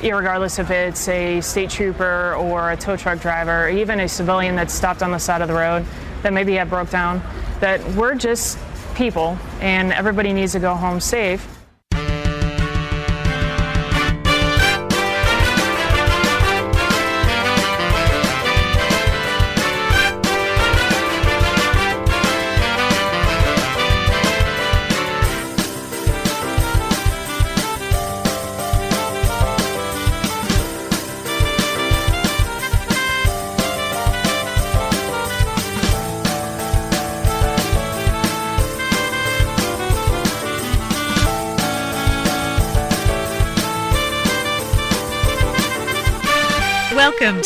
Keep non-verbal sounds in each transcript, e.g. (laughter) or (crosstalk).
irregardless if it's a state trooper or a tow truck driver, or even a civilian that's stopped on the side of the road that maybe had broke down, that we're just people and everybody needs to go home safe.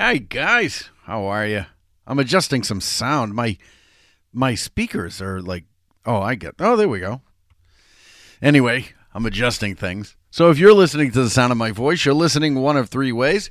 Hey guys, how are you? I'm adjusting some sound. My my speakers are like, oh, I get. Oh, there we go. Anyway, I'm adjusting things. So if you're listening to the sound of my voice, you're listening one of three ways.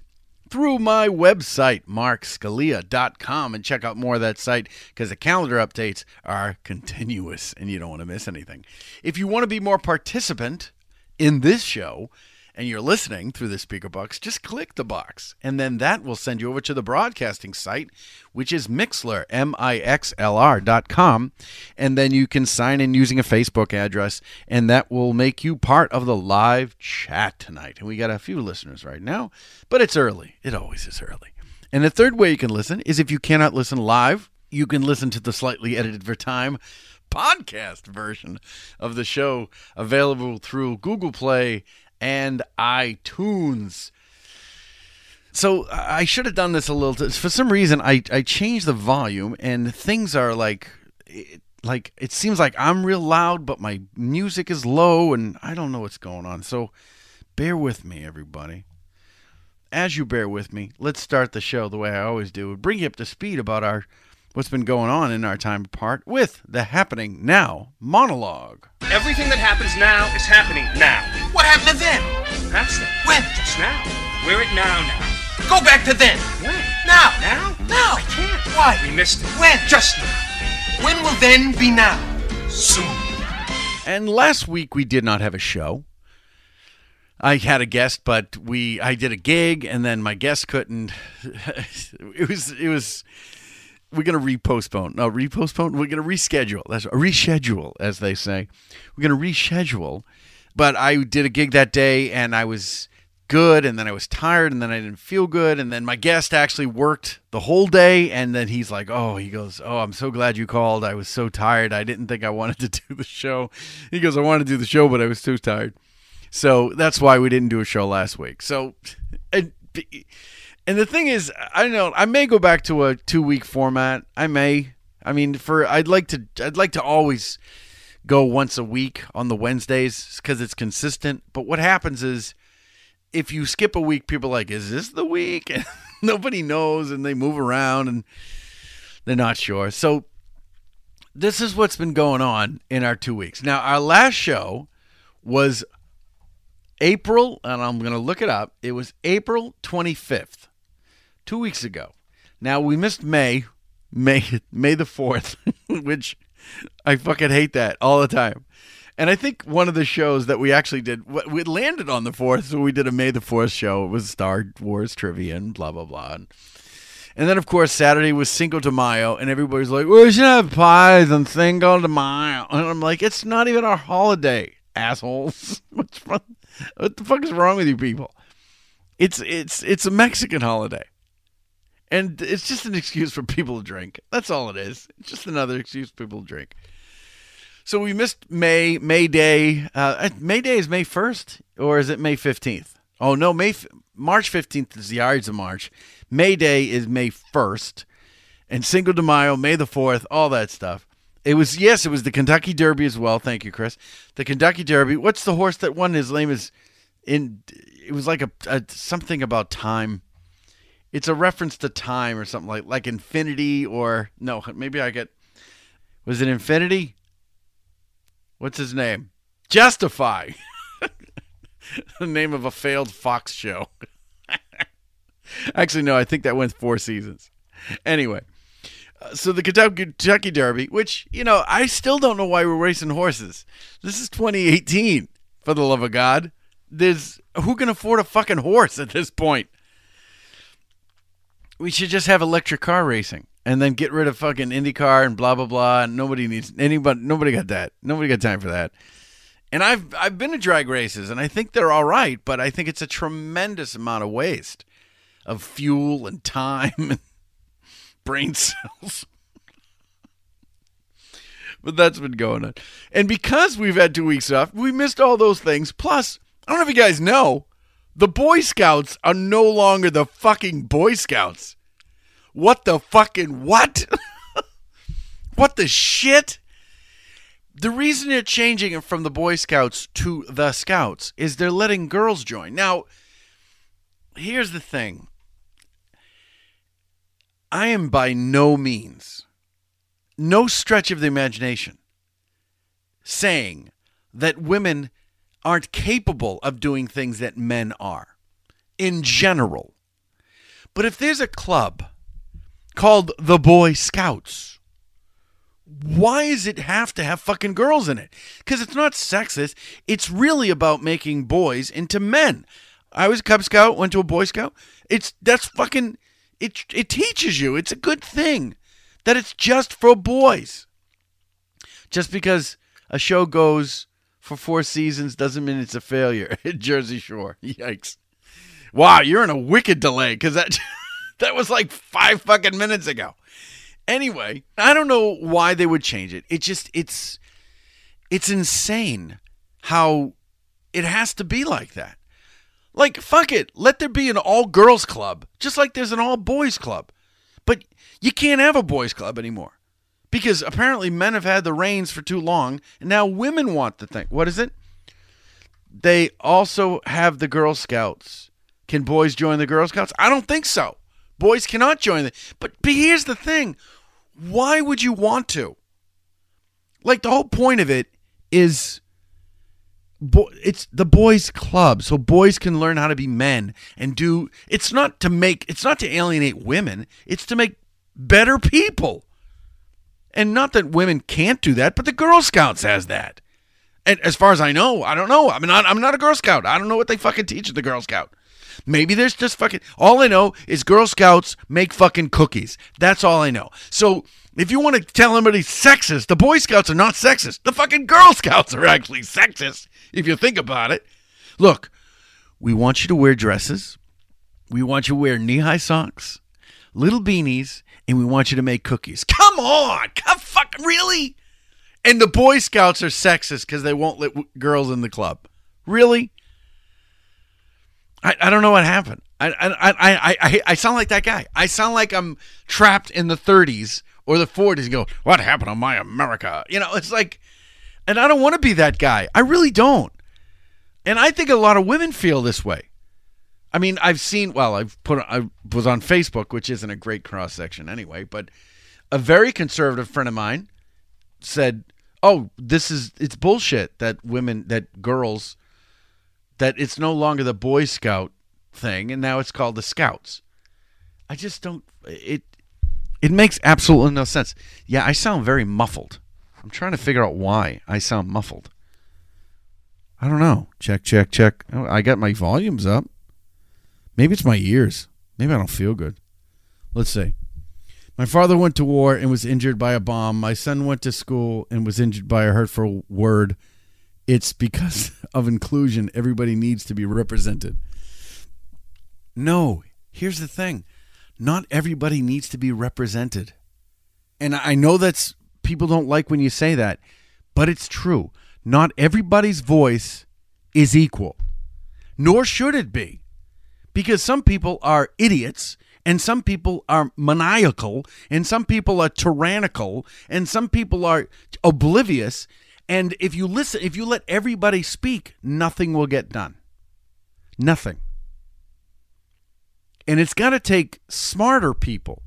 Through my website, markscalia.com, and check out more of that site because the calendar updates are continuous and you don't want to miss anything. If you want to be more participant in this show, and you're listening through the speaker box, just click the box. And then that will send you over to the broadcasting site, which is Mixlr, M I X L R dot com. And then you can sign in using a Facebook address, and that will make you part of the live chat tonight. And we got a few listeners right now, but it's early. It always is early. And the third way you can listen is if you cannot listen live, you can listen to the slightly edited for time podcast version of the show available through Google Play and iTunes. So I should have done this a little. T- for some reason, I I changed the volume, and things are like, it, like it seems like I'm real loud, but my music is low, and I don't know what's going on. So bear with me, everybody. As you bear with me, let's start the show the way I always do. Bring you up to speed about our what's been going on in our time apart with the happening now monologue. Everything that happens now is happening now. What happened to then? Past it. When? Just now. We're at now now. Go back to then. When? Now. Now? Now. I can't. Why? We missed it. When? Just now. When will then be now? Soon. And last week we did not have a show. I had a guest, but we I did a gig and then my guest couldn't (laughs) it was it was we're gonna repostpone. No, repostpone. We're gonna reschedule. That's a reschedule, as they say. We're gonna reschedule. But I did a gig that day, and I was good, and then I was tired, and then I didn't feel good, and then my guest actually worked the whole day, and then he's like, "Oh, he goes, oh, I'm so glad you called. I was so tired. I didn't think I wanted to (laughs) do the show." He goes, "I wanted to do the show, but I was too tired." So that's why we didn't do a show last week. So. (laughs) And, and the thing is, I don't know. I may go back to a two week format. I may. I mean, for I'd like to. I'd like to always go once a week on the Wednesdays because it's consistent. But what happens is, if you skip a week, people are like, "Is this the week?" (laughs) And nobody knows, and they move around, and they're not sure. So this is what's been going on in our two weeks. Now, our last show was April, and I'm going to look it up. It was April 25th two weeks ago. Now we missed May, May (laughs) May the fourth, (laughs) which I fucking hate that all the time. And I think one of the shows that we actually did, we landed on the fourth, so we did a May the fourth show. It was Star Wars trivia and blah blah blah. And, and then of course Saturday was Cinco de Mayo, and everybody's like, "We should have pies on Cinco de Mayo," (laughs) and I'm like, "It's not even our holiday, assholes. What the fuck is wrong with you people? It's it's it's a Mexican holiday." And it's just an excuse for people to drink. That's all it is. It's just another excuse for people to drink. So we missed May May Day. Uh, May Day is May first, or is it May fifteenth? Oh no, May March fifteenth is the Ides of March. May Day is May first, and Cinco de Mayo, May the fourth, all that stuff. It was yes, it was the Kentucky Derby as well. Thank you, Chris. The Kentucky Derby. What's the horse that won? His name is in it was like a, a something about time. It's a reference to time or something like like infinity or no, maybe I get was it infinity? What's his name? Justify. (laughs) the name of a failed Fox show. (laughs) Actually, no, I think that went four seasons. Anyway, uh, so the Kentucky, Derby, which, you know, I still don't know why we're racing horses. This is 2018, for the love of God. There's who can afford a fucking horse at this point? We should just have electric car racing and then get rid of fucking IndyCar and blah blah blah. And nobody needs anybody. Nobody got that. Nobody got time for that. And I've I've been to drag races and I think they're all right, but I think it's a tremendous amount of waste of fuel and time and (laughs) brain cells. (laughs) but that's been going on. And because we've had two weeks off, we missed all those things. Plus, I don't know if you guys know, the Boy Scouts are no longer the fucking Boy Scouts. What the fucking what? (laughs) what the shit? The reason they're changing it from the Boy Scouts to the Scouts is they're letting girls join. Now, here's the thing I am by no means, no stretch of the imagination, saying that women aren't capable of doing things that men are in general. But if there's a club called the Boy Scouts, why does it have to have fucking girls in it? Because it's not sexist. It's really about making boys into men. I was a Cub Scout, went to a Boy Scout. It's that's fucking it it teaches you. It's a good thing that it's just for boys. Just because a show goes for four seasons doesn't mean it's a failure. (laughs) Jersey Shore. Yikes. Wow, you're in a wicked delay because that (laughs) that was like five fucking minutes ago. Anyway, I don't know why they would change it. It just it's it's insane how it has to be like that. Like, fuck it. Let there be an all girls club, just like there's an all boys club. But you can't have a boys club anymore because apparently men have had the reins for too long, and now women want the thing. What is it? They also have the Girl Scouts. Can boys join the Girl Scouts? I don't think so. Boys cannot join the. But, but here's the thing why would you want to? Like, the whole point of it is Bo- it's the boys club so boys can learn how to be men and do it's not to make it's not to alienate women it's to make better people and not that women can't do that but the girl scouts has that and as far as i know i don't know i'm not i'm not a girl scout i don't know what they fucking teach at the girl scout maybe there's just fucking all i know is girl scouts make fucking cookies that's all i know so if you want to tell anybody sexist, the Boy Scouts are not sexist. The fucking Girl Scouts are actually sexist, if you think about it. Look, we want you to wear dresses. We want you to wear knee high socks, little beanies, and we want you to make cookies. Come on! Come fuck, really? And the Boy Scouts are sexist because they won't let w- girls in the club. Really? I, I don't know what happened. I, I, I, I, I sound like that guy. I sound like I'm trapped in the 30s or the 40s and go, What happened on my America? You know, it's like, and I don't want to be that guy. I really don't. And I think a lot of women feel this way. I mean, I've seen, well, I've put, I was on Facebook, which isn't a great cross section anyway, but a very conservative friend of mine said, Oh, this is, it's bullshit that women, that girls, that it's no longer the Boy Scout thing and now it's called the Scouts. I just don't, it, it makes absolutely no sense. Yeah, I sound very muffled. I'm trying to figure out why I sound muffled. I don't know. Check, check, check. Oh, I got my volumes up. Maybe it's my ears. Maybe I don't feel good. Let's see. My father went to war and was injured by a bomb. My son went to school and was injured by a hurtful word. It's because (laughs) of inclusion. Everybody needs to be represented. No, here's the thing not everybody needs to be represented. And I know that's people don't like when you say that, but it's true. Not everybody's voice is equal, nor should it be. Because some people are idiots, and some people are maniacal, and some people are tyrannical, and some people are oblivious. And if you listen, if you let everybody speak, nothing will get done. Nothing. And it's got to take smarter people,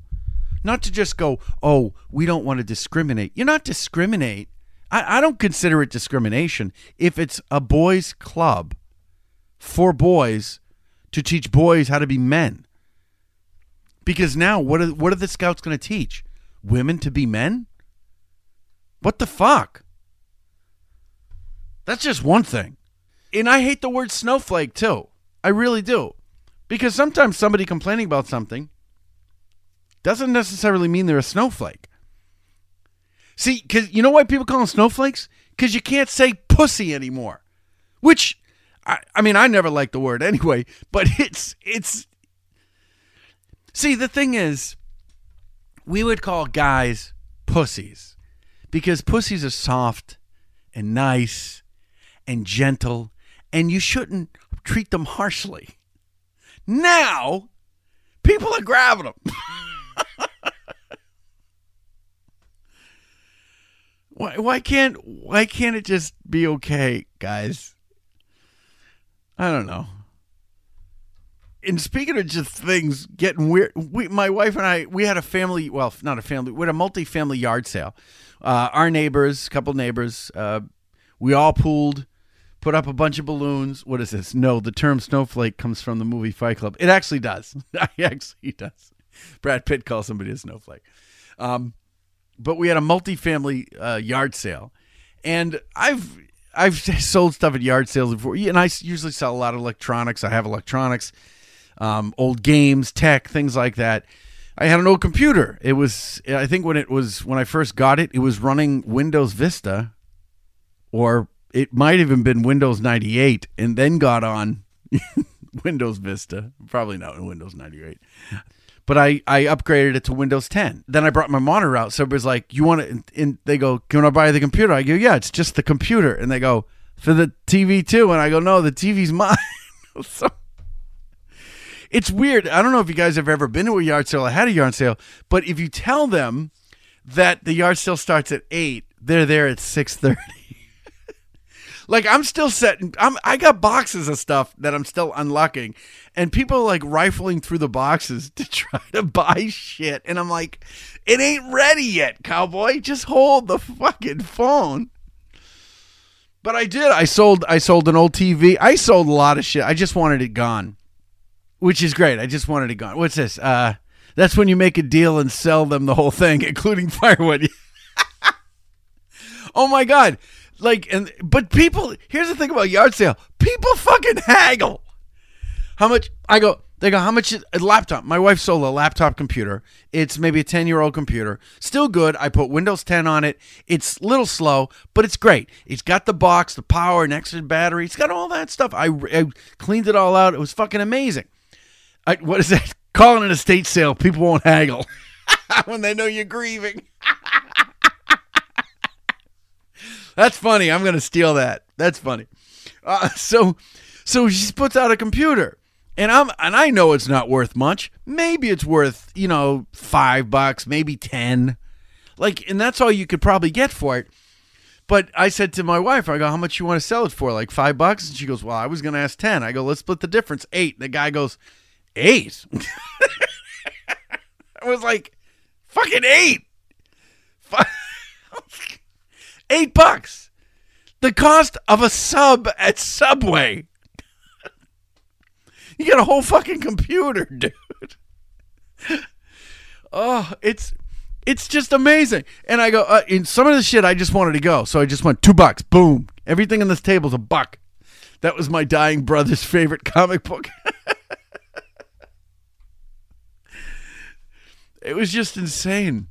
not to just go, oh, we don't want to discriminate. You're not discriminate. I, I don't consider it discrimination if it's a boys' club for boys to teach boys how to be men. Because now, what are, what are the scouts going to teach? Women to be men? What the fuck? That's just one thing. And I hate the word snowflake too. I really do. Because sometimes somebody complaining about something doesn't necessarily mean they're a snowflake. See, because you know why people call them snowflakes? Because you can't say pussy anymore. Which, I, I mean, I never liked the word (laughs) anyway, but it's, it's, see, the thing is, we would call guys pussies because pussies are soft and nice and gentle, and you shouldn't treat them harshly. Now, people are grabbing them. (laughs) why, why can't why can't it just be okay, guys? I don't know. And speaking of just things getting weird, we, my wife and I, we had a family, well, not a family, we had a multi-family yard sale. Uh, our neighbors, couple neighbors, uh, we all pooled, put up a bunch of balloons. What is this? No, the term snowflake comes from the movie Fight Club. It actually does. (laughs) it actually does. Brad Pitt calls somebody a snowflake. Um, but we had a multi-family uh, yard sale, and I've I've (laughs) sold stuff at yard sales before, and I usually sell a lot of electronics. I have electronics, um, old games, tech, things like that. I had an old computer. It was I think when it was when I first got it, it was running Windows Vista, or it might have even been Windows 98, and then got on (laughs) Windows Vista. Probably not Windows 98 but I, I upgraded it to Windows 10. Then I brought my monitor out. So everybody's like, "You want it?" And they go, "Can I buy the computer?" I go, "Yeah, it's just the computer." And they go, "For the TV too?" And I go, "No, the TV's (laughs) mine." (laughs) so it's weird. I don't know if you guys have ever been to a yard sale. I had a yard sale, but if you tell them that the yard sale starts at eight, they're there at six thirty. Like I'm still setting. I'm. I got boxes of stuff that I'm still unlocking, and people like rifling through the boxes (laughs) to try to buy shit, and I'm like, it ain't ready yet, cowboy. Just hold the fucking phone. But I did. I sold. I sold an old TV. I sold a lot of shit. I just wanted it gone, which is great. I just wanted it gone. What's this? Uh, that's when you make a deal and sell them the whole thing, (laughs) including firewood. (laughs) oh my god! Like, and but people. Here's the thing about yard sale. People fucking haggle. How much? I go. They go. How much? Is, a laptop. My wife sold a laptop computer. It's maybe a ten year old computer. Still good. I put Windows 10 on it. It's a little slow, but it's great. It's got the box, the power, an extra battery. It's got all that stuff. I, I cleaned it all out. It was fucking amazing. I, what is that? (laughs) Calling an estate sale. People won't haggle (laughs) when they know you're grieving. (laughs) That's funny. I'm gonna steal that. That's funny. Uh, (laughs) so, so she puts out a computer, and I'm and I know it's not worth much. Maybe it's worth you know five bucks, maybe ten, like, and that's all you could probably get for it. But I said to my wife, I go, how much you want to sell it for? Like five bucks? And she goes, well, I was gonna ask ten. I go, let's split the difference, eight. The guy goes, eight. (laughs) I was like, fucking eight. (laughs) eight bucks. The cost of a sub at Subway. (laughs) you get a whole fucking computer, (laughs) dude. oh, it's it's just amazing. And I go, uh, in some of the shit, I just wanted to go, so I just went two bucks. Boom. Everything on this table's a buck. That was my dying brother's favorite comic book. (laughs) it was just insane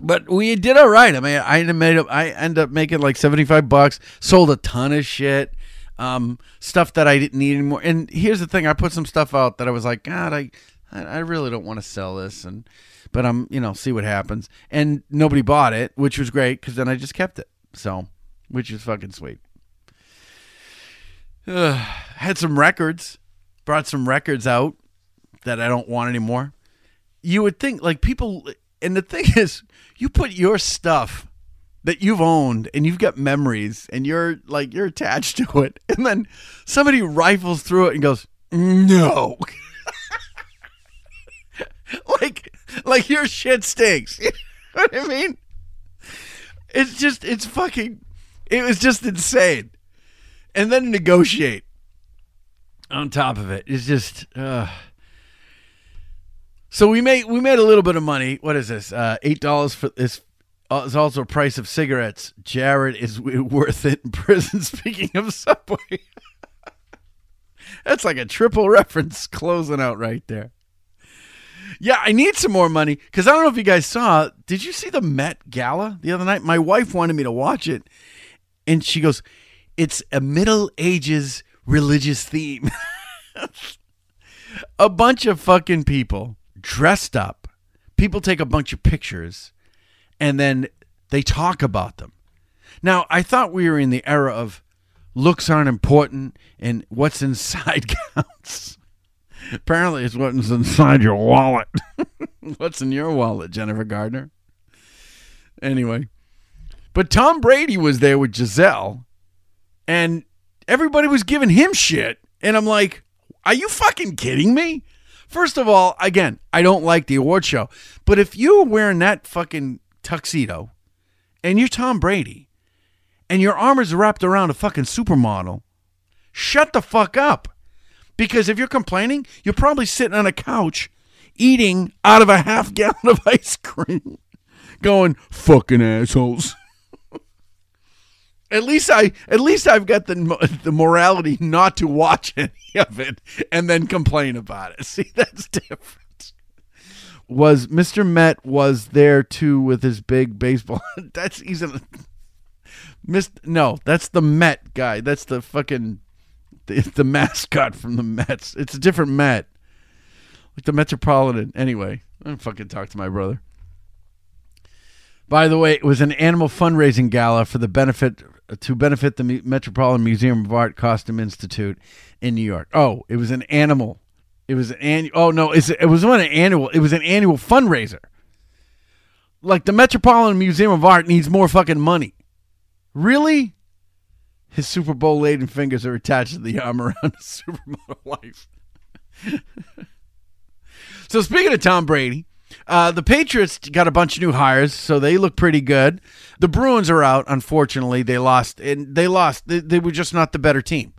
but we did all right. I mean, I made up. I ended up making like seventy five bucks. Sold a ton of shit, um, stuff that I didn't need anymore. And here's the thing: I put some stuff out that I was like, God, I, I really don't want to sell this, and but I'm, you know, see what happens. And nobody bought it, which was great because then I just kept it. So, which is fucking sweet. Had some records, brought some records out that I don't want anymore. You would think like people and the thing is, you put your stuff that you've owned and you've got memories and you're like you're attached to it, (laughs) and then somebody rifles through it and goes, No. (laughs) like like your shit stinks. (laughs) You know what I mean? It's just it's fucking it was just insane. And then negotiate on top of it. It's just uh so we made we made a little bit of money. What is this? Uh, Eight dollars for this uh, is also a price of cigarettes. Jared is (laughs) worth it in prison. (laughs) Speaking of Subway, that's like a triple reference closing out right there. Yeah, I need some more money because I don't know if you guys saw. Did you see the Met Gala the other night? My wife wanted me to watch it, and she goes, "It's a Middle Ages religious theme." (laughs) a bunch of fucking people dressed up. People take a bunch of pictures and then they talk about them. Now, I thought we were in the era of looks aren't important and what's inside (laughs) counts. Apparently, it's what's inside your wallet. (laughs) what's in your wallet, Jennifer Garner? Anyway, but Tom Brady was there with Gisele and everybody was giving him shit. And I'm like, are you fucking kidding me? First of all, again, I don't like the award show, but if you were wearing that fucking tuxedo and you're Tom Brady and your arm is wrapped around a fucking supermodel, shut the fuck up. Because if you're complaining, you're probably sitting on a couch eating out of a half gallon of (laughs) ice cream, going, fucking assholes. At least I, at least I've got the (laughs) the morality not to watch (laughs) any of it and then complain about it. (laughs) See, that's different. Was Mr. Met was there too with his big baseball? that's he's a Mist. No, that's the Met guy. That's the fucking the, the mascot from the Mets. It's a different Met, like the Metropolitan. Anyway, I don't fucking talk to my brother. By the way, it was an animal fundraising gala for the benefit to benefit the Metropolitan Museum of Art Costume Institute in New York. Oh, it was an animal. It was an annual. Oh no, it was an annual. It was an annual fundraiser. Like the Metropolitan Museum of Art needs more fucking money. Really? His Super Bowl laden fingers are attached to the arm around his (laughs) supermodel wife. (laughs) so speaking of Tom Brady, uh, the Patriots got a bunch of new hires, so they look pretty good. The Bruins are out. Unfortunately, they lost, and they lost. They, they were just not the better team.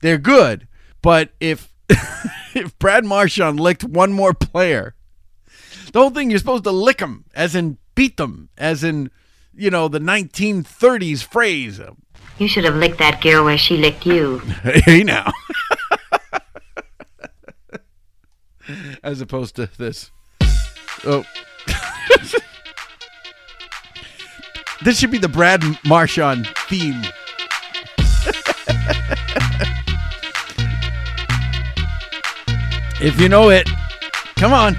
They're good, but if (laughs) if Brad Marchand licked one more player, the whole thing you're supposed to lick them, as in beat them, as in you know the 1930s phrase. You should have licked that girl where she licked you. (laughs) Hey now, (laughs) as opposed to this. Oh. this should be the Brad Marchand theme. if you know it, come on.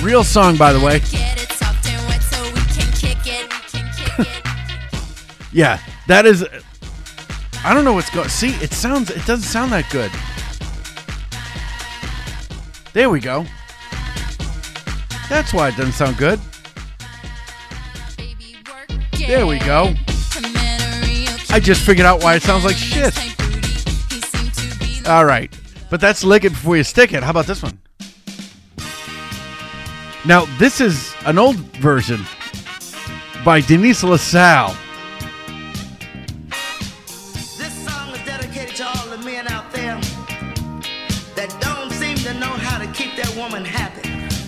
Real song, by the before Yeah, that is. I don't know what's going. See, it sounds. It doesn't sound that good. There we go. That's why it doesn't sound good. There we go. I just figured out why it sounds like shit. All right, but that's lick it before you stick it. How about this one? Now, this is an old version by Denise LaSalle.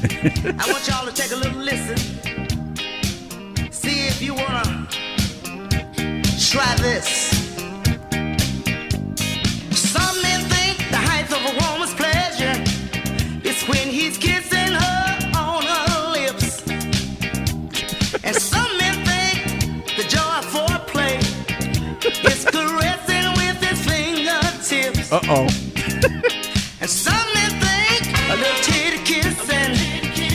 I want y'all to take a little listen. See if you wanna try this. Some men think the height of a woman's pleasure is when he's kissing her on her lips. And some men think the joy of foreplay is caressing with his fingertips. Uh oh. And some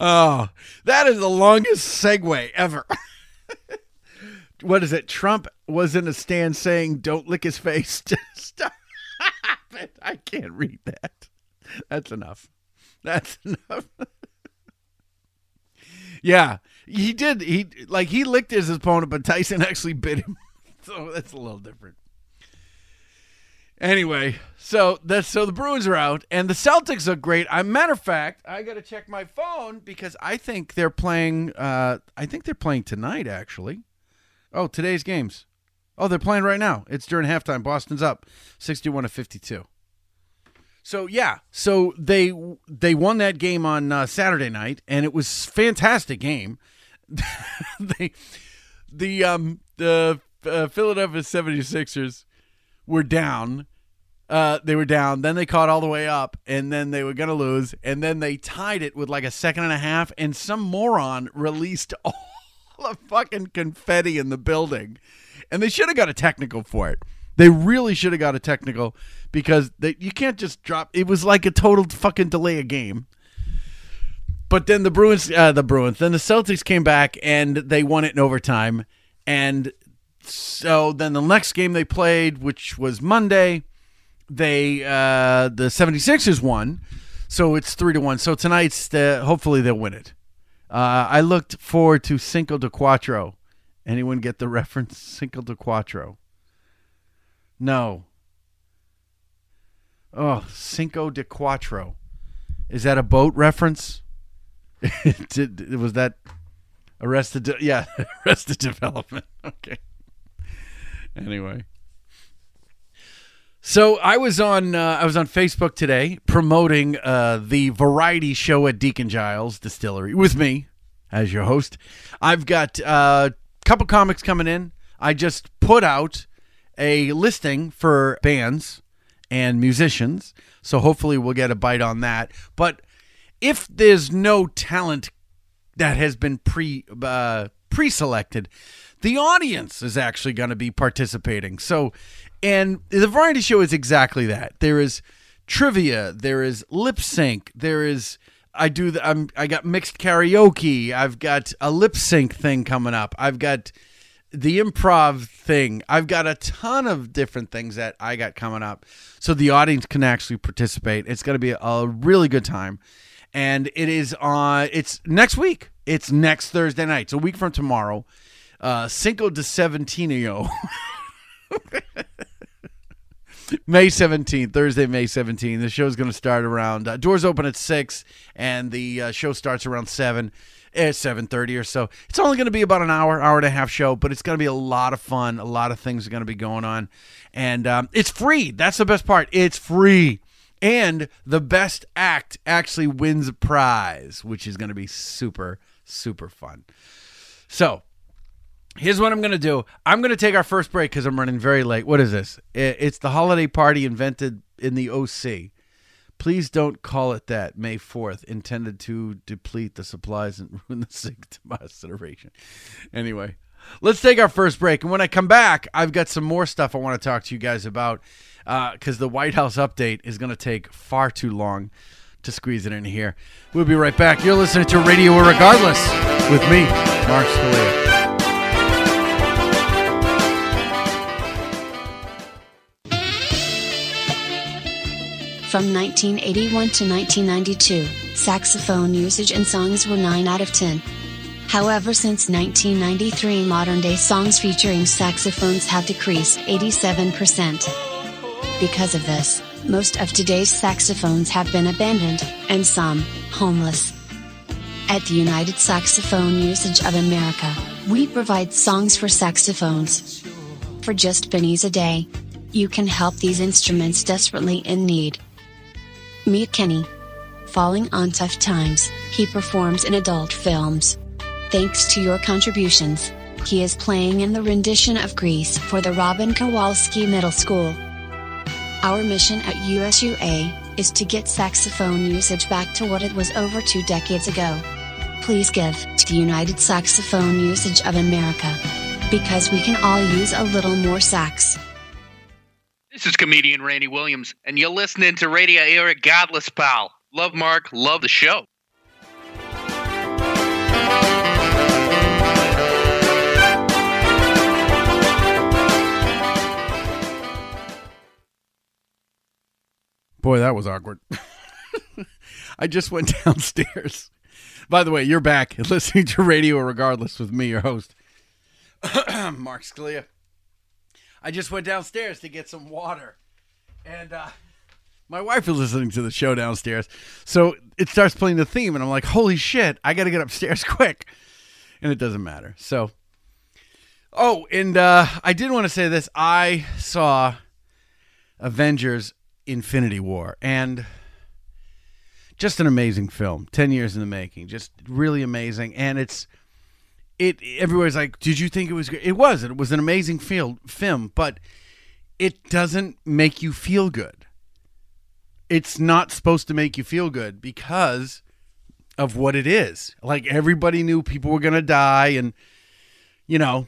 oh, that is the longest segue ever. (laughs) what is it? Trump was in a stand saying, "Don't lick his face." (laughs) Stop it! I can't read that. That's enough. That's enough. (laughs) yeah, he did. He like he licked his opponent, but Tyson actually bit him. So that's a little different. Anyway, so that's so the Bruins are out and the Celtics look great. I matter of fact, I got to check my phone because I think they're playing. Uh, I think they're playing tonight. Actually, oh, today's games. Oh, they're playing right now. It's during halftime. Boston's up, sixty-one to fifty-two. So yeah, so they they won that game on uh, Saturday night, and it was fantastic game. (laughs) they the um the uh, Philadelphia 76ers were down. Uh, they were down. Then they caught all the way up, and then they were gonna lose, and then they tied it with like a second and a half, and some moron released (laughs) all the fucking confetti in the building, and they should have got a technical for it. They really should have got a technical because they, you can't just drop. It was like a total fucking delay a game. But then the Bruins, uh, the Bruins, then the Celtics came back and they won it in overtime, and so then the next game they played, which was Monday, they uh the 76ers won. So it's 3 to 1. So tonight's the hopefully they'll win it. Uh I looked forward to Cinco de Cuatro. Anyone get the (laughs) reference Cinco de Cuatro? No. Oh, Cinco de Cuatro. Is that a boat reference? (laughs) Did, was that Arrested? De- yeah, (laughs) Arrested Development. Okay. Anyway, so I was on uh, I was on Facebook today promoting uh, the variety show at Deacon Giles Distillery with me as your host. I've got a uh, couple comics coming in. I just put out a listing for bands and musicians, so hopefully we'll get a bite on that. But if there's no talent that has been pre uh, pre-selected, the audience is actually going to be participating. So, and the variety show is exactly that. There is trivia, there is lip sync, there is I do the I'm I got mixed karaoke, I've got a lip sync thing coming up. I've got the improv thing. I've got a ton of different things that I got coming up. So the audience can actually participate. It's going to be a really good time. And it is on it's next week. It's next Thursday night. It's a week from tomorrow. Uh Cinco de Seventinio. May 17th, Thursday, May 17th. The show's going to start around, uh, doors open at 6, and the uh, show starts around 7, at 7.30 or so. It's only going to be about an hour, hour and a half show, but it's going to be a lot of fun. A lot of things are going to be going on. And um, it's free. That's the best part. It's free. And the best act actually wins a prize, which is going to be super, super fun. So, Here's what I'm going to do. I'm going to take our first break because I'm running very late. What is this? It's the holiday party invented in the OC. Please don't call it that. May 4th, intended to deplete the supplies and (laughs) ruin the sick consideration. Anyway, let's take our first break. And when I come back, I've got some more stuff I want to talk to you guys about uh, because the White House update is going to take far too long to squeeze it in here. We'll be right back. You're listening to Radio Irregardless with me, Mark Scalia. From 1981 to 1992, saxophone usage in songs were 9 out of 10. However, since 1993, modern day songs featuring saxophones have decreased 87%. Because of this, most of today's saxophones have been abandoned, and some, homeless. At the United Saxophone Usage of America, we provide songs for saxophones. For just pennies a day, you can help these instruments desperately in need. Meet Kenny. Falling on tough times, he performs in adult films. Thanks to your contributions, he is playing in the rendition of Grease for the Robin Kowalski Middle School. Our mission at USUA is to get saxophone usage back to what it was over two decades ago. Please give to the United Saxophone Usage of America. Because we can all use a little more sax. This is comedian Randy Williams, and you're listening to Radio Irregardless Pal. Love Mark, love the show. Boy, that was awkward. (laughs) I just went (laughs) downstairs. By the way, you're back (laughs) listening to Radio Irregardless with me, your host, (clears throat) Mark Scalia. I just went downstairs to get some water. And uh, my wife is listening to the show downstairs. So it starts playing the theme, and I'm like, holy shit, I got to get upstairs (laughs) quick. And it doesn't matter. So, oh, and uh, I did want to say this. I saw Avengers Infinity War, and just an amazing film. 10 years in the making. Just really amazing. And it's it everybody's like, "Did you think it was good?" It was. It was an amazing film, but it doesn't make you feel good. It's not supposed to make you feel good because of what it is. Like everybody knew people were going to die and you know,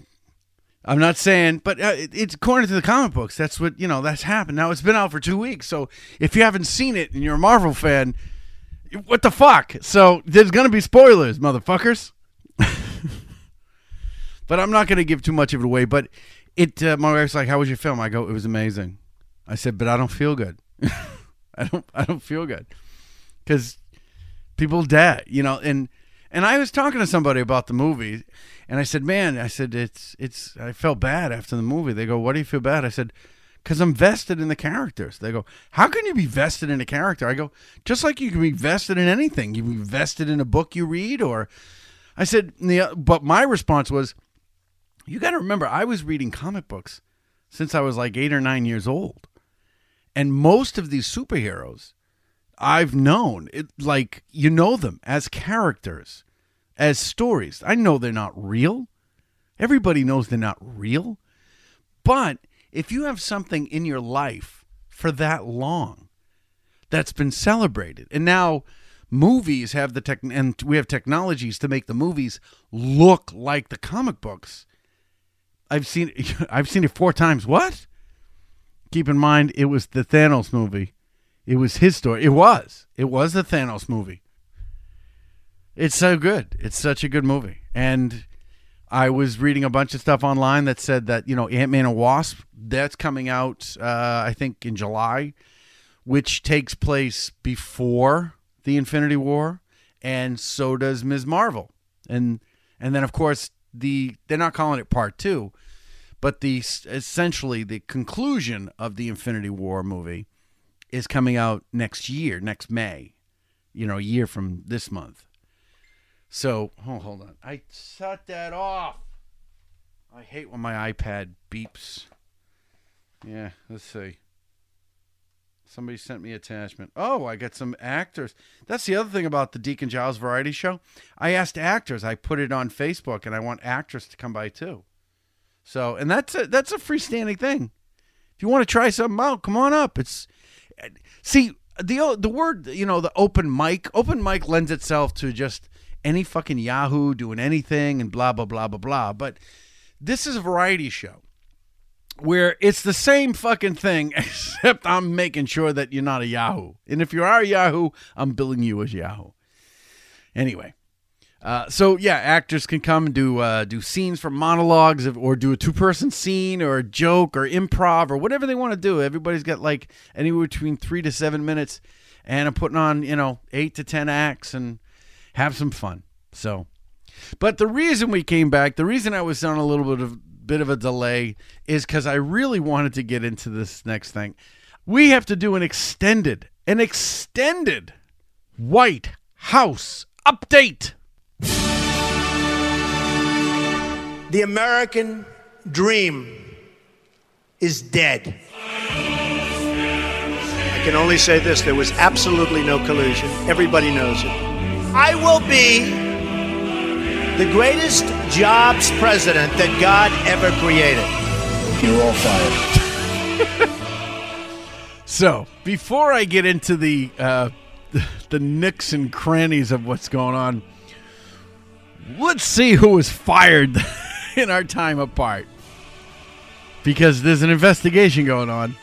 I'm not saying, but uh, it- it's according to the comic books. That's what you know. That's happened. Now it's been out for two weeks, so if you haven't seen it and you're a Marvel fan, what the fuck? So there's gonna be spoilers, motherfuckers. But I'm not gonna give too much of it away. But it, uh, my wife's like, "How was your film?" I go, "It was amazing." I said, "But I don't feel good. (laughs) I don't. I don't feel good because people die, you know." And and I was talking to somebody about the movie, and I said, "Man," I said, "It's it's." I felt bad after the movie. They go, "What do you feel bad?" I said, "Cause I'm vested in the characters." They go, "How can you be vested in a character?" I go, "Just like you can be vested in anything. You can be vested in a book you read, or." I said, but my response was, "You got to remember, I was reading comic books since I was like eight or nine years old, and most of these superheroes." I've known it like you know them as characters, as stories. I know they're not real. Everybody knows they're not real. But if you have something in your life for that long that's been celebrated, and now movies have the tech, and we have technologies to make the movies look like the comic books. I've seen, (laughs) I've seen it four times. What? Keep in mind, it was the Thanos movie. It was his story. It was. It was the Thanos movie. It's so good. It's such a good movie. And I was reading a bunch of stuff online that said that, you know, Ant Man and Wasp, that's coming out, uh, I think, in July, which takes place before the Infinity War. And so does Ms. Marvel. And and then of course the they're not calling it part two, but the essentially the conclusion of the Infinity War movie is coming out next year, next May. You know, a year from this month. So, oh, hold on. I shut that off. I hate when my iPad beeps. Yeah, let's see. Somebody sent me attachment. Oh, I got some actors. That's the other thing about the Deacon Giles variety show. I asked actors. I put it on Facebook, and I want actors to come by too. So, and that's a that's a freestanding thing. If you want to try something out, come on up. It's see the the word you know the open mic. Open mic lends itself to just any fucking Yahoo doing anything and blah blah blah blah blah. But this is a variety show where it's the same fucking thing, (laughs) except I'm making sure that you're not a Yahoo. And if you are a Yahoo, I'm billing you as Yahoo. Anyway, uh, so yeah, actors can come and do uh, do scenes from monologues, or do a two person scene, or a joke, or improv, or whatever they want to do. Everybody's got like anywhere between three to seven minutes, and I'm putting on you know eight to ten acts and have some fun. So, but the reason we came back, the reason I was on a little bit of bit of a delay is because I really wanted to get into this next thing. We have to do an extended, an extended White House update. The American dream is dead. I can only say this there was absolutely no collusion. Everybody knows it. I will be the greatest jobs president that God ever created. You're all fired. so, before I get into the uh, the, (laughs) the nicks and crannies of what's going on, let's see who was fired (laughs) in our time apart. Because there's an investigation going on.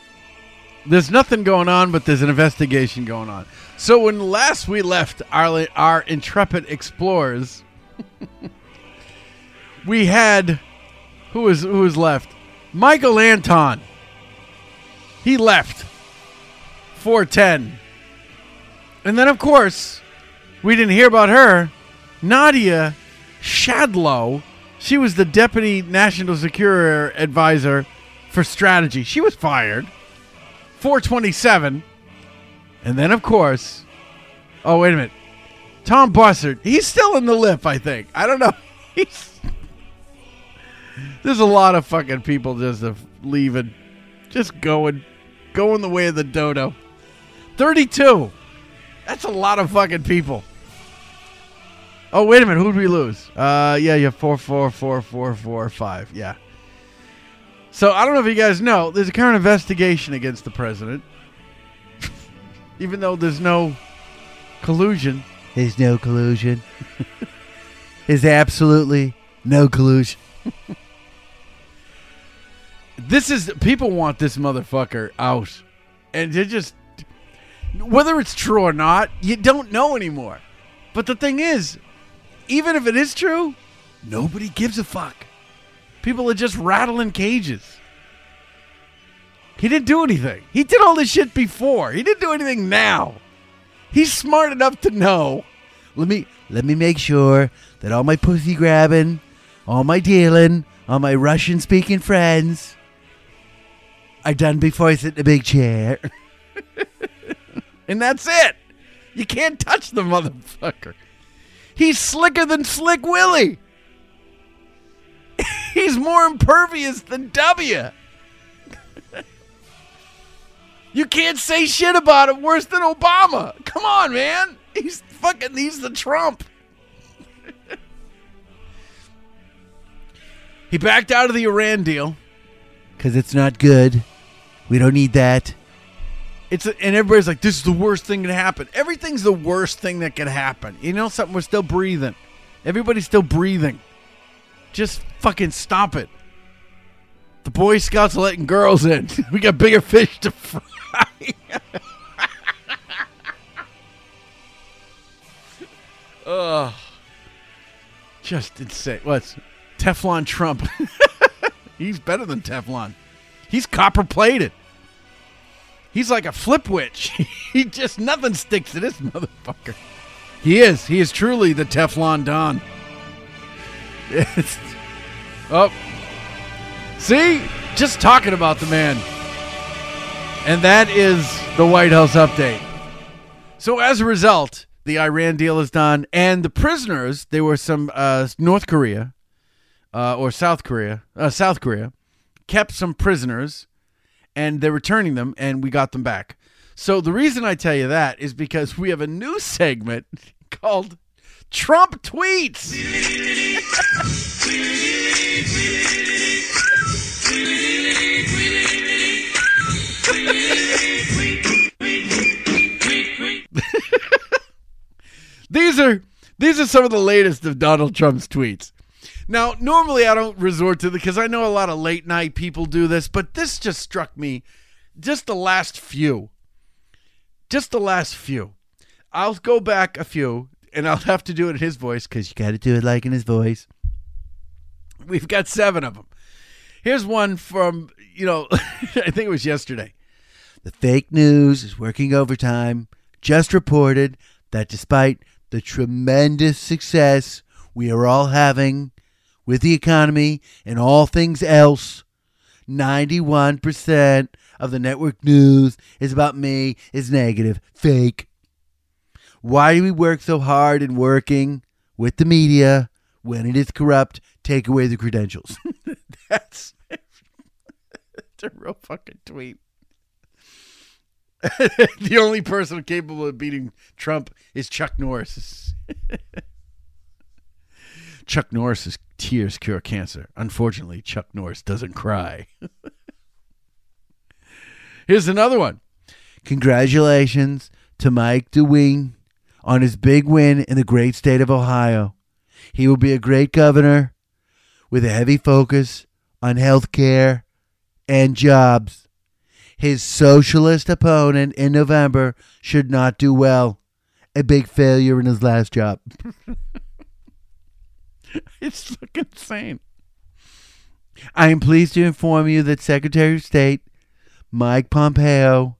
There's nothing going on, but there's an investigation going on. So when last we left our our intrepid explorers, (laughs) we had who was who was left? Michael Anton. He left. 410. And then of course, we didn't hear about her. Nadia Schadlow. She was the deputy national security advisor for strategy. She was fired. 427. And then, of course, oh, wait a minute. Tom Bossert. He's still in the lip, I think. I don't know. (laughs) He's. There's a lot of fucking people just leaving, just going, going the way of the dodo. 32. That's a lot of fucking people. Oh, wait a minute. Who'd we lose? Uh, yeah, you have four, four, four, four, four, five. Yeah. So I don't know if you guys know, there's a current investigation against the president. (laughs) Even though there's no collusion. There's no collusion. There's absolutely no collusion. This is people want this motherfucker out. And they just whether it's true or not, you don't know anymore. But the thing is, even if it is true, nobody gives a fuck. People are just rattling cages. He didn't do anything. He did all this shit before. He didn't do anything now. He's smart enough to know. Let me let me make sure that all my pussy grabbing, all my dealing, all my Russian speaking friends are done before I sit in the big chair. (laughs) And that's it. You can't touch the motherfucker. He's slicker than Slick Willie. (laughs) He's more impervious than W. you can't say shit about him worse than Obama. Come on, man. He's fucking, he's the Trump. (laughs) he backed out of the Iran deal. Because it's not good. We don't need that. It's a, and everybody's like, this is the worst thing that happen. Everything's the worst thing that could happen. You know something? We're still breathing. Everybody's still breathing. Just fucking stop it. The Boy Scouts are letting girls in. (laughs) We got bigger fish to fry. (laughs) Ugh. Just insane. What's Teflon Trump? (laughs) He's better than Teflon. He's copper plated. He's like a flip witch. (laughs) he just nothing sticks to this motherfucker. He is. He is truly the Teflon Don. It's, oh, see, just talking about the man, and that is the White House update. So as a result, the Iran deal is done, and the prisoners. There were some uh, North Korea uh, or South Korea, uh, South Korea, kept some prisoners and they're returning them, and we got them back. So the reason I tell you that is because we have a new segment (laughs) called Trump Tweets. (laughs) (laughs) these are these are some of the latest of Donald Trump's tweets. Now, normally I don't resort to the because I know a lot of late night people do this, but this just struck me. Just the last few. Just the last few. I'll go back a few, and I'll have to do it in his voice because you got to do it like in his voice. We've got seven of them. Here's one from you know, (laughs) I think it was yesterday. The fake news is working overtime. Just reported that despite the tremendous success we are all having with the economy and all things else, 91% of the network news is about me is negative, fake. Why do we work so hard in working with the media when it is corrupt? Take away the credentials. (laughs) That's it's (laughs) a real fucking tweet. (laughs) the only person capable of beating Trump is Chuck Norris. (laughs) Chuck Norris's tears cure cancer. Unfortunately, Chuck Norris doesn't cry. Here's another one. Congratulations to Mike DeWine on his big win in the great state of Ohio. He will be a great governor with a heavy focus on health care and jobs. his socialist opponent in November should not do well. A big failure in his last job. (laughs) It's fucking insane. I am pleased to inform you that Secretary of State Mike Pompeo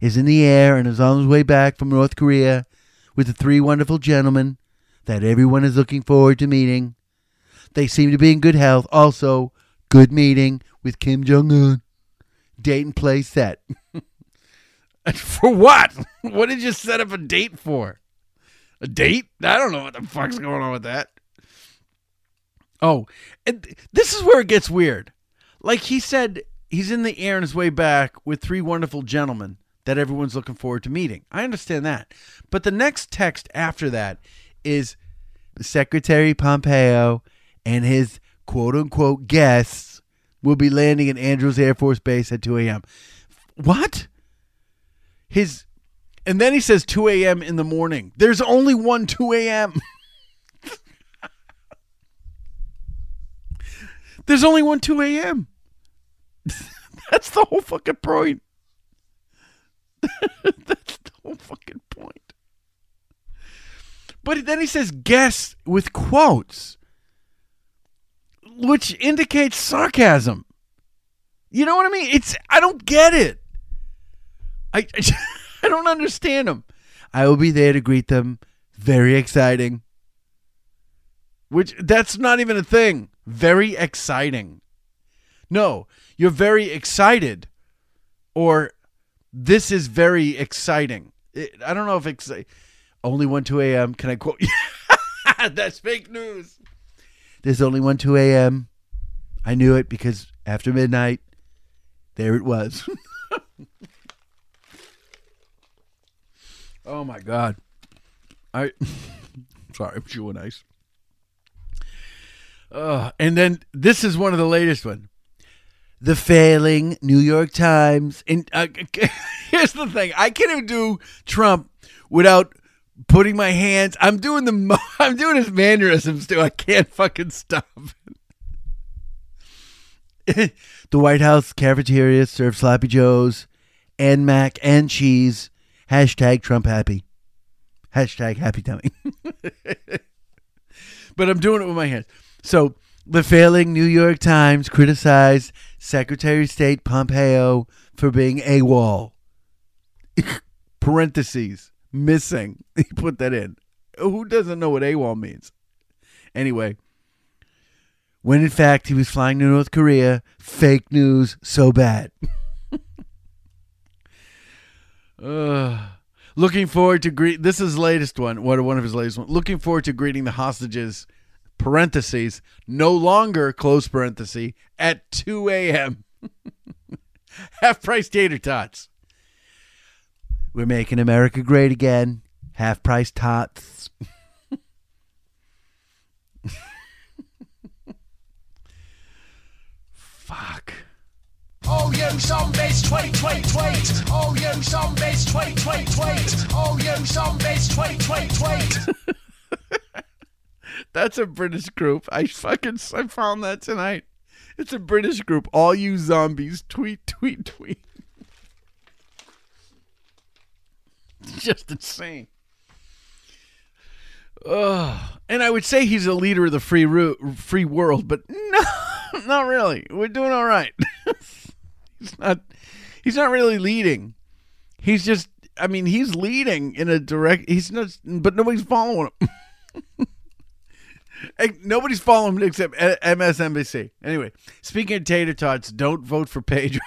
is in the air and is on his way back from North Korea with the three wonderful gentlemen that everyone is looking forward to meeting. They seem to be in good health. Also, good meeting with Kim Jong Un. Date and place set. (laughs) For what? (laughs) What did you set up a date for? A date? I don't know what the fuck's going on with that. Oh, and th- this is where it gets weird. Like he said, he's in the air on his way back with three wonderful gentlemen that everyone's looking forward to meeting. I understand that. But the next text after that is Secretary Pompeo and his quote unquote guests will be landing at Andrews Air Force Base at 2 a.m. what? His, and then he says 2 a.m. in the morning. There's only one 2 a.m. (laughs) There's only one 2 a.m. (laughs) That's the whole fucking point. (laughs) That's the whole fucking point. But then he says guests with quotes, which indicates sarcasm. You know what I mean? It's I don't get it. I (laughs) I don't understand them. I will be there to greet them. Very exciting. Which that's not even a thing. Very exciting. No, you're very excited, or this is very exciting. It, I don't know if it's only one two a.m. Can I quote? (laughs) that's fake news. There's only one 2 a.m. I knew it because after midnight, there it was. (laughs) Oh my god. I (laughs) sorry, I'm chewing ice. Uh, and then this is one of the latest one. the failing New York Times. And uh, (laughs) here's the thing: I can't even do Trump without putting my hands. I'm doing the mo- (laughs) I'm doing his mannerisms too. I can't fucking stop. (laughs) the White House cafeteria serves sloppy joes and mac and cheese. Hashtag Trump happy. Hashtag happy tummy. (laughs) but I'm doing it with my hands. So The failing New York Times criticized Secretary of State Pompeo for being AWOL. parentheses missing. (laughs) He put that in. Who doesn't know what AWOL means? Anyway, When in fact he was flying to North Korea. Fake news so bad. (laughs) Uh, looking forward to greet. This is latest one. What one of his latest one. Looking forward to greeting the hostages. Parentheses. No longer close parenthesis at two a.m. (laughs) Half price tater tots. We're making America great again. Half price tots. Fuck. Oh, you zombies, tweet, tweet, tweet. Oh, you zombies, tweet, tweet, tweet. Oh, you zombies, tweet, tweet, tweet. (laughs) That's a British group. I fucking I found that tonight. It's a British group. All you zombies, tweet, tweet, tweet. It's (laughs) just insane. Ugh. And I would say he's a leader of the free ru- free world, but (laughs) no, not really. We're doing all right. (laughs) he's not. He's not really leading. He's just. I mean, he's leading in a direct. He's not, but nobody's following him. Nobody's following him except MSNBC. Anyway, speaking of tater tots, don't vote for Pedro.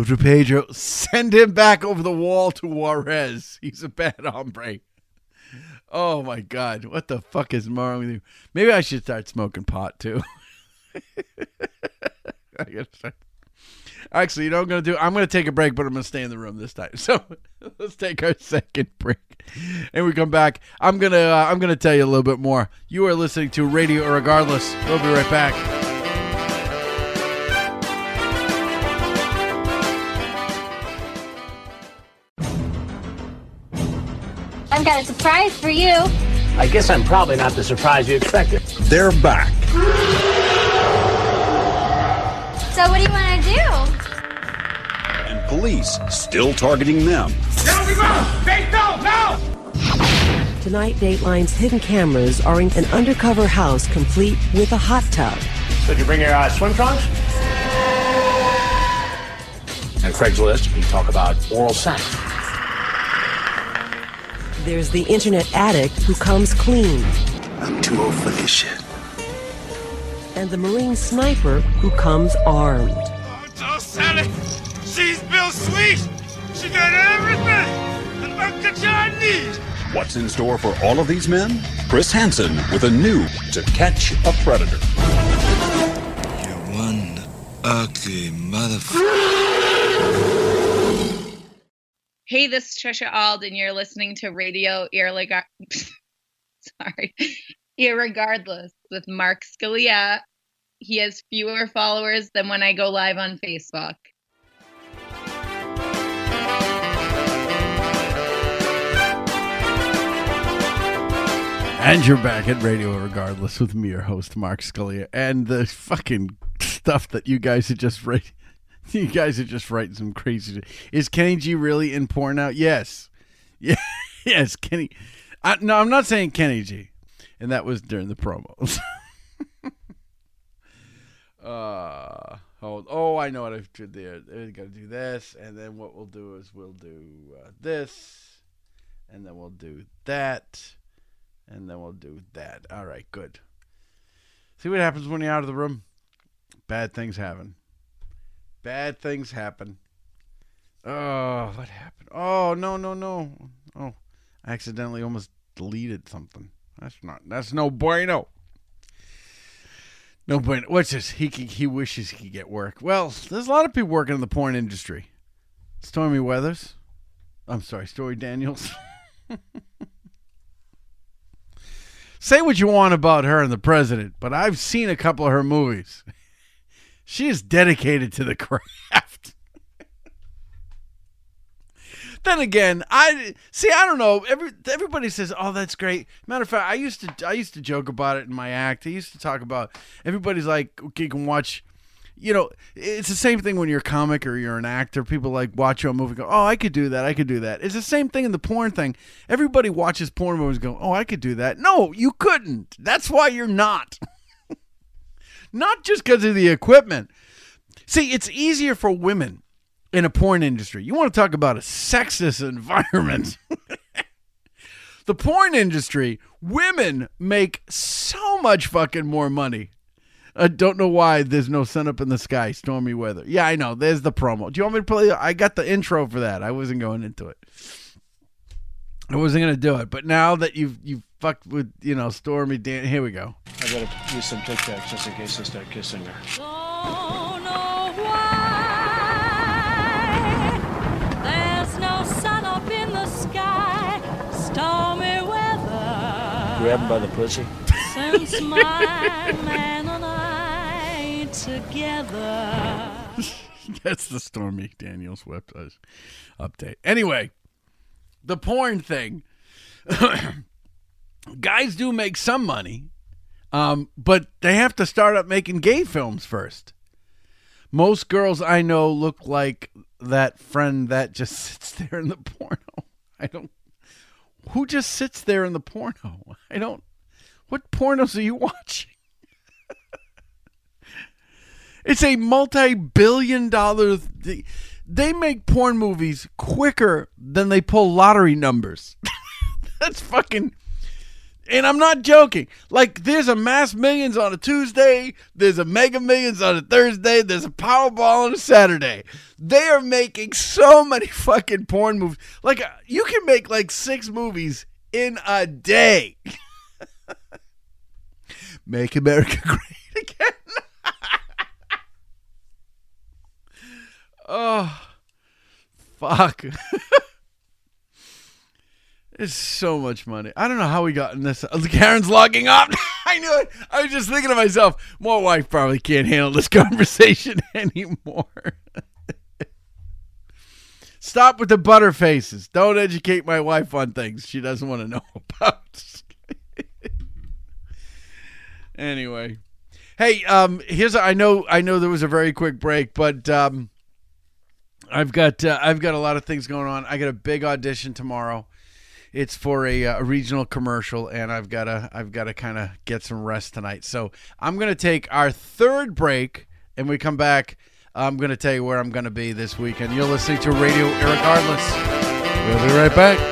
For Pedro. (laughs) Send him back over the wall to Juarez. He's a bad hombre. Oh my God, what the fuck is wrong with you? Maybe I should start smoking pot too. (laughs) I gotta start. Actually, you know what I'm gonna do? I'm gonna take a break, but I'm gonna stay in the room this time. (laughs) So let's take our second break, and we come back. I'm gonna uh, I'm gonna tell you a little bit more. You are listening to Radio Regardless. We'll be right back. I've got a surprise for you. I guess I'm probably not the surprise you expected. They're back. So what do you want to do? And police still targeting them. Down we go! Face down, now! Tonight, Dateline's hidden cameras are in an undercover house complete with a hot tub. So did you bring your uh, swim trunks? And Craigslist, you talk about oral sex. There's the internet addict who comes clean. I'm too old for this shit. And the Marine sniper who comes armed. Oh, Sally, she's built sweet. She got everything an Uncle John needs. What's in store for all of these men? Chris Hansen with a new To Catch a Predator. You're one ugly motherfucker. (laughs) Hey, this is Trisha Ald, and you're listening to Radio Irregar- (laughs) Sorry, Irregardless with Mark Scalia. He has fewer followers than when I go live on Facebook. And you're back at Radio Regardless with me, your host, Mark Scalia. And the fucking stuff that you guys are just writing. (laughs) You guys are just writing some crazy shit. Is Kenny G really in porn now? Yes. (laughs) Yeah. yes, Kenny. I, no, I'm not saying Kenny G. And that was during the promos. (laughs) uh, hold. Oh, I know what I've did there. Going to do this. And then what we'll do is we'll do uh, this. And then we'll do that and then we'll do that. All right, good. See what happens when you're out of the room? Bad things happen. Bad things happen. Oh, what happened? Oh, no, no, no. Oh, I accidentally almost deleted something. That's not. That's no bueno. No bueno. What's this? He can, he wishes he could get work. Well, there's a lot of people working in the porn industry. Stormy Weathers. I'm sorry, Stormy Daniels. (laughs) Say what you want about her and the president, but I've seen a couple of her movies. (laughs) She is dedicated to the (laughs) craft. then again, I see. I don't know. Every everybody says, "Oh, that's great." Matter of fact, I used to I used to joke about it in my act. I used to talk about everybody's like, "Okay, you can watch." You know, it's the same thing when you're a comic or you're an actor. People like watch your movie, go, "Oh, I could do that. I could do that." It's the same thing in the porn thing. Everybody watches porn movies, go, "Oh, I could do that." No, you couldn't. That's why you're not. (laughs) not just because of the equipment. See, it's easier for women in a porn industry. You want to talk about a sexist (laughs) environment. the porn industry, women make so much fucking more money. I don't know why there's no sun up in the sky, stormy weather. Yeah, I know. There's the promo. Do you want me to play? I got the intro for that. I wasn't going into it. I wasn't gonna do it, but now that you've you fucked with you know Stormy Dan, here we go. I gotta use some Tic Tacs just in case I start kissing her. There's no sun up in the sky, stormy weather. Grab him by the pussy. Since my man and I together. (laughs) That's the Stormy Daniels web uh, update. Anyway, the porn thing. (coughs) Guys do make some money, um, but they have to start up making gay films first. Most girls I know look like that friend that just (laughs) sits there in the porno. I don't. Who just sits there in the porno? I don't. What pornos are you (laughs) watching? It's a multi-billion dollar. Th- they make porn movies quicker than they pull lottery numbers. (laughs) That's fucking. And I'm not joking. Like, there's a Mass Millions on a Tuesday, there's a Mega Millions on a Thursday, there's a Powerball on a Saturday. They are making so (laughs) many fucking porn movies. Like, uh, you can make like six movies in a day. (laughs) Make America (laughs) great again. Oh, fuck. It's so much money. I don't know how we got in this. (laughs) Karen's logging off. (laughs) I knew it. I was just thinking to myself, my wife probably can't handle this (laughs) conversation anymore. Stop with the butter faces. Don't educate my wife on things she doesn't want to know about. anyway. Hey, um, here's I know I know there was a very quick break, but um, I've got uh, I've got a lot of things going on. I got a big audition tomorrow. It's for a, uh, a regional commercial, and I've got to I've got to kind of get some rest tonight. So I'm gonna take our third break, and we come back. I'm gonna tell you where I'm gonna be this weekend. You're listening to Radio Irregardless. We'll be right back.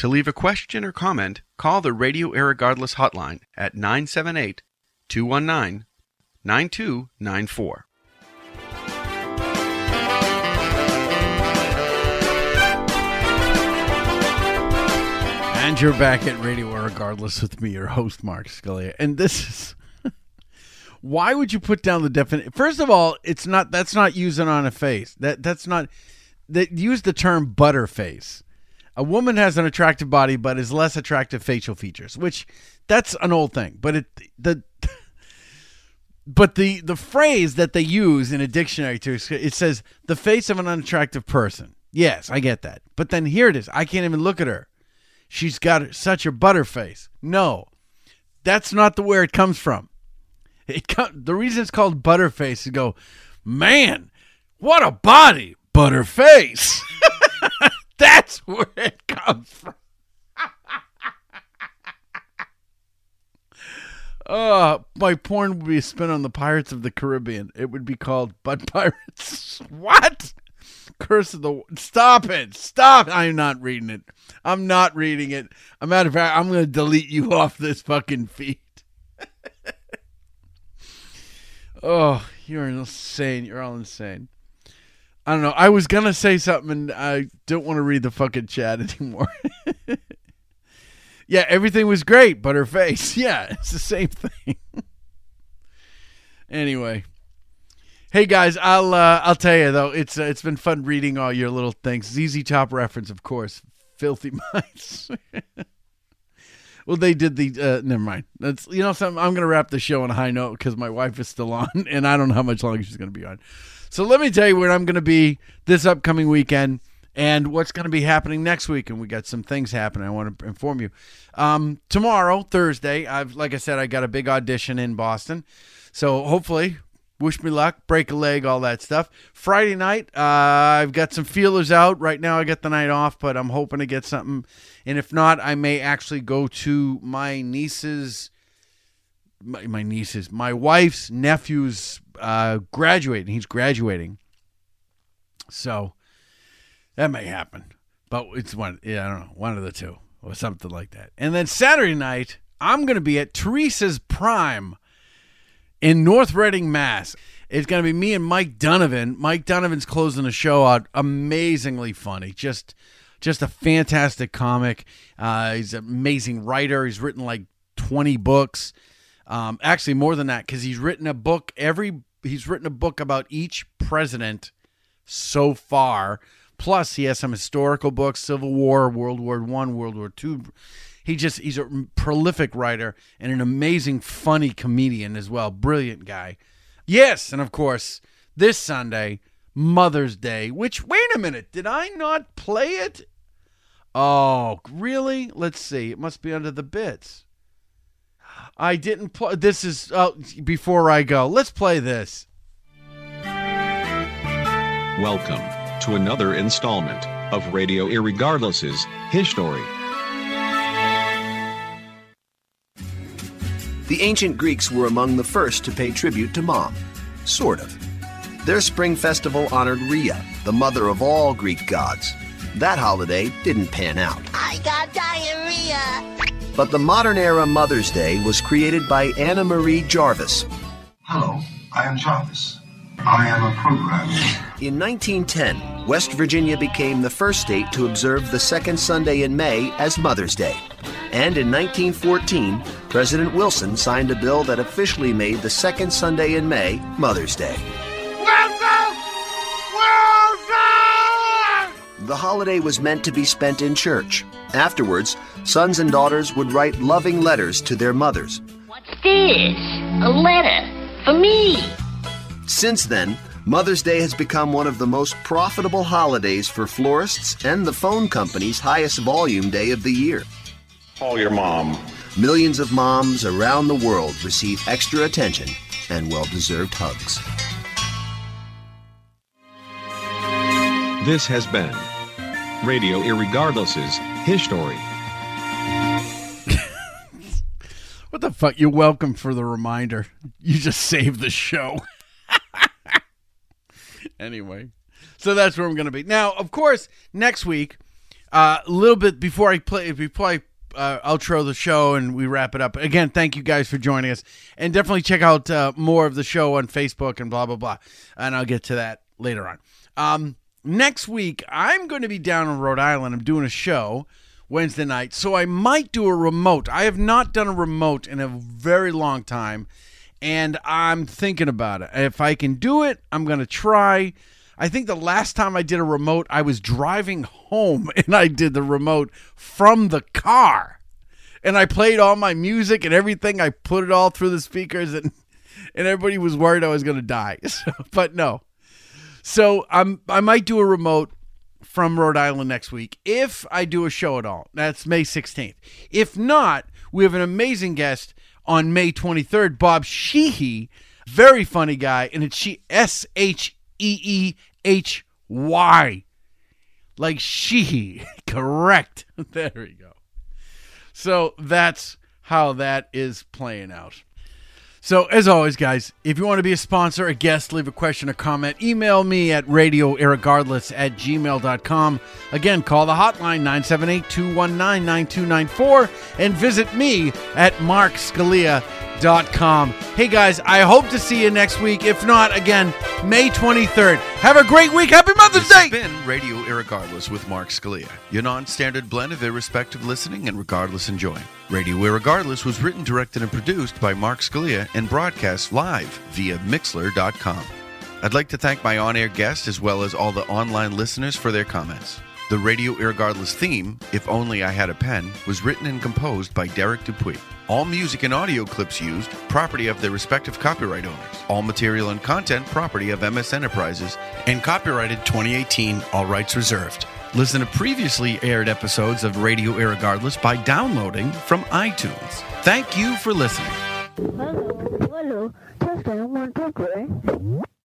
To leave a question or comment, call the Radio Irregardless hotline at 978 219 9294. And you're back at Radio Irregardless with me, your host, Mark Scalia. And this is (laughs) why would you put down the definition? First of all, it's not that's not using on a face. That that's not that use the term butter face. A woman has an attractive body but is less attractive facial features, which that's an old thing. But it the (laughs) but the the phrase that they use in a dictionary to it says the face of an unattractive person. Yes, I get that. But then here it is. I can't even look at her. She's got such a butter face. No, that's not the where it comes from. It com- the reason it's called butterface is go, man, what a body, butterface. (laughs) that's where it comes from. Uh, (laughs) my porn would be spent on the Pirates of the Caribbean. It would be called Butt Pirates. (laughs) what? Curse of the. Stop it. Stop. I'm not reading it. I'm not reading it. A matter of fact, I'm going to delete you (laughs) off this fucking feed. oh, you're insane. You're all insane. I don't know. I was to say something and I don't want to read the fucking chat (laughs) anymore. yeah, everything was great, but her face. (laughs) Yeah, it's the same thing. anyway. Hey guys, I'll uh, I'll tell you though, it's uh, it's been fun reading all your little things. ZZ Top reference, of course. Filthy (laughs) mice. well, they did the. Uh, never mind. That's you know something. I'm gonna wrap the show on a high note because my wife is still on, and I don't know how much longer she's gonna be on. So let me tell you where I'm gonna be this upcoming weekend and what's gonna be happening next week. And we got some things happening. I want to inform you. Um, tomorrow, Thursday, I've like I said, I got a big audition in Boston. So hopefully wish me luck, break a leg, all that stuff. Friday night, uh, I've got some feelers out. Right now, I get the night off, but I'm hoping to get something. And if not, I may actually go to my niece's, my, my niece's, my wife's nephew's uh, graduating. He's graduating. So that may happen. But it's one, yeah, I don't know, one of the two or something like that. And then Saturday night, I'm going to be at Teresa's Prime in North Reading, Mass. It's going to be me and Mike Donovan. Mike Donovan's closing the show out. Amazingly funny. Just just a fantastic comic. Uh, he's an amazing writer. He's written like 20 books. Um, actually, more than that, because he's written a book every. He's written a book about each president so far. Plus, he has some historical books: Civil War, World War One, World War Two. He just he's a prolific writer and an amazing funny comedian as well. Brilliant guy. Yes, and of course, this Sunday, Mother's Day, which wait a minute, did I not play it? Oh, really? Let's see. It must be under the bits. I didn't play this is oh, before I go. Let's play this. Welcome to another installment of Radio Irregardless's History. The ancient Greeks were among the first to pay tribute to Mom. Sort of. Their spring festival honored Rhea, the mother of all Greek gods. That holiday didn't pan out. I got diarrhea. But the modern era Mother's Day was created by Anna Marie Jarvis. Hello, I am Jarvis. I am a programmer. In 1910, West Virginia became the first state to observe the second Sunday in May as Mother's Day. And in 1914, President Wilson signed a bill that officially made the second Sunday in May Mother's Day. The holiday was meant to be spent in church. Afterwards, sons and daughters would write loving letters to their mothers. What's this, a letter for me. Since then, Mother's Day has become one of the most profitable holidays for florists and the phone company's highest volume day of the year. Call your mom. Millions of moms around the world receive extra attention and well deserved hugs. This has been Radio Irregardless's His Story. What the fuck? You're welcome for the reminder. You just saved the show. (laughs) anyway, so that's where I'm going to be. Now, of course, next week, uh, a little bit before I play, before I uh, outro the show and we wrap it up. Again, thank you guys for joining us, and definitely check out uh, more of the show on Facebook and blah blah blah. And I'll get to that later on. Um, next week, I'm going to be down in Rhode Island. I'm doing a show Wednesday night, so I might do a remote. I have not done a remote in a very long time, and I'm thinking about it. If I can do it, I'm going to try. I think the last time I did a remote, I was driving home (laughs) and I did the remote from the car. And I played all my music and everything. I put it all through the speakers and and everybody was worried I was going to die. (laughs) So, but no. So I'm I might do a remote from Rhode Island next week if I do a show at all. That's May 16th. If not, we have an amazing guest on May 23rd, Bob Sheehy, very funny guy, and it's she S H E E H Y, like Sheehy. (laughs) Correct. (laughs) There we go. So that's how that is playing out. So, as always, guys, if you want to be a sponsor, a guest, leave a question or comment, email me at radioirregardless at gmail.com. Again, call the hotline 978 219 9294 and visit me at markscalia.com. Hey, guys, I hope to see you next week. If not, again, May 23rd. Have a great week. Happy Mother's This Day. has been Radio Irregardless with Mark Scalia, your non-standard blend of irrespective listening and regardless enjoying. Radio Irregardless was written, directed, and produced by Mark Scalia and broadcast live via Mixlr.com. I'd like to thank my on-air guests as well as all the online listeners for their comments. The Radio Irregardless theme, If Only I Had a Pen, was written and composed by Derek Dupuy. All music and audio clips used, property of their respective copyright owners. All material and content, property of MS Enterprises, and copyrighted 2018, all rights reserved. Listen to previously aired episodes of Radio Irregardless by downloading from iTunes. Thank you for listening. Hello, hello, testing one, two, three.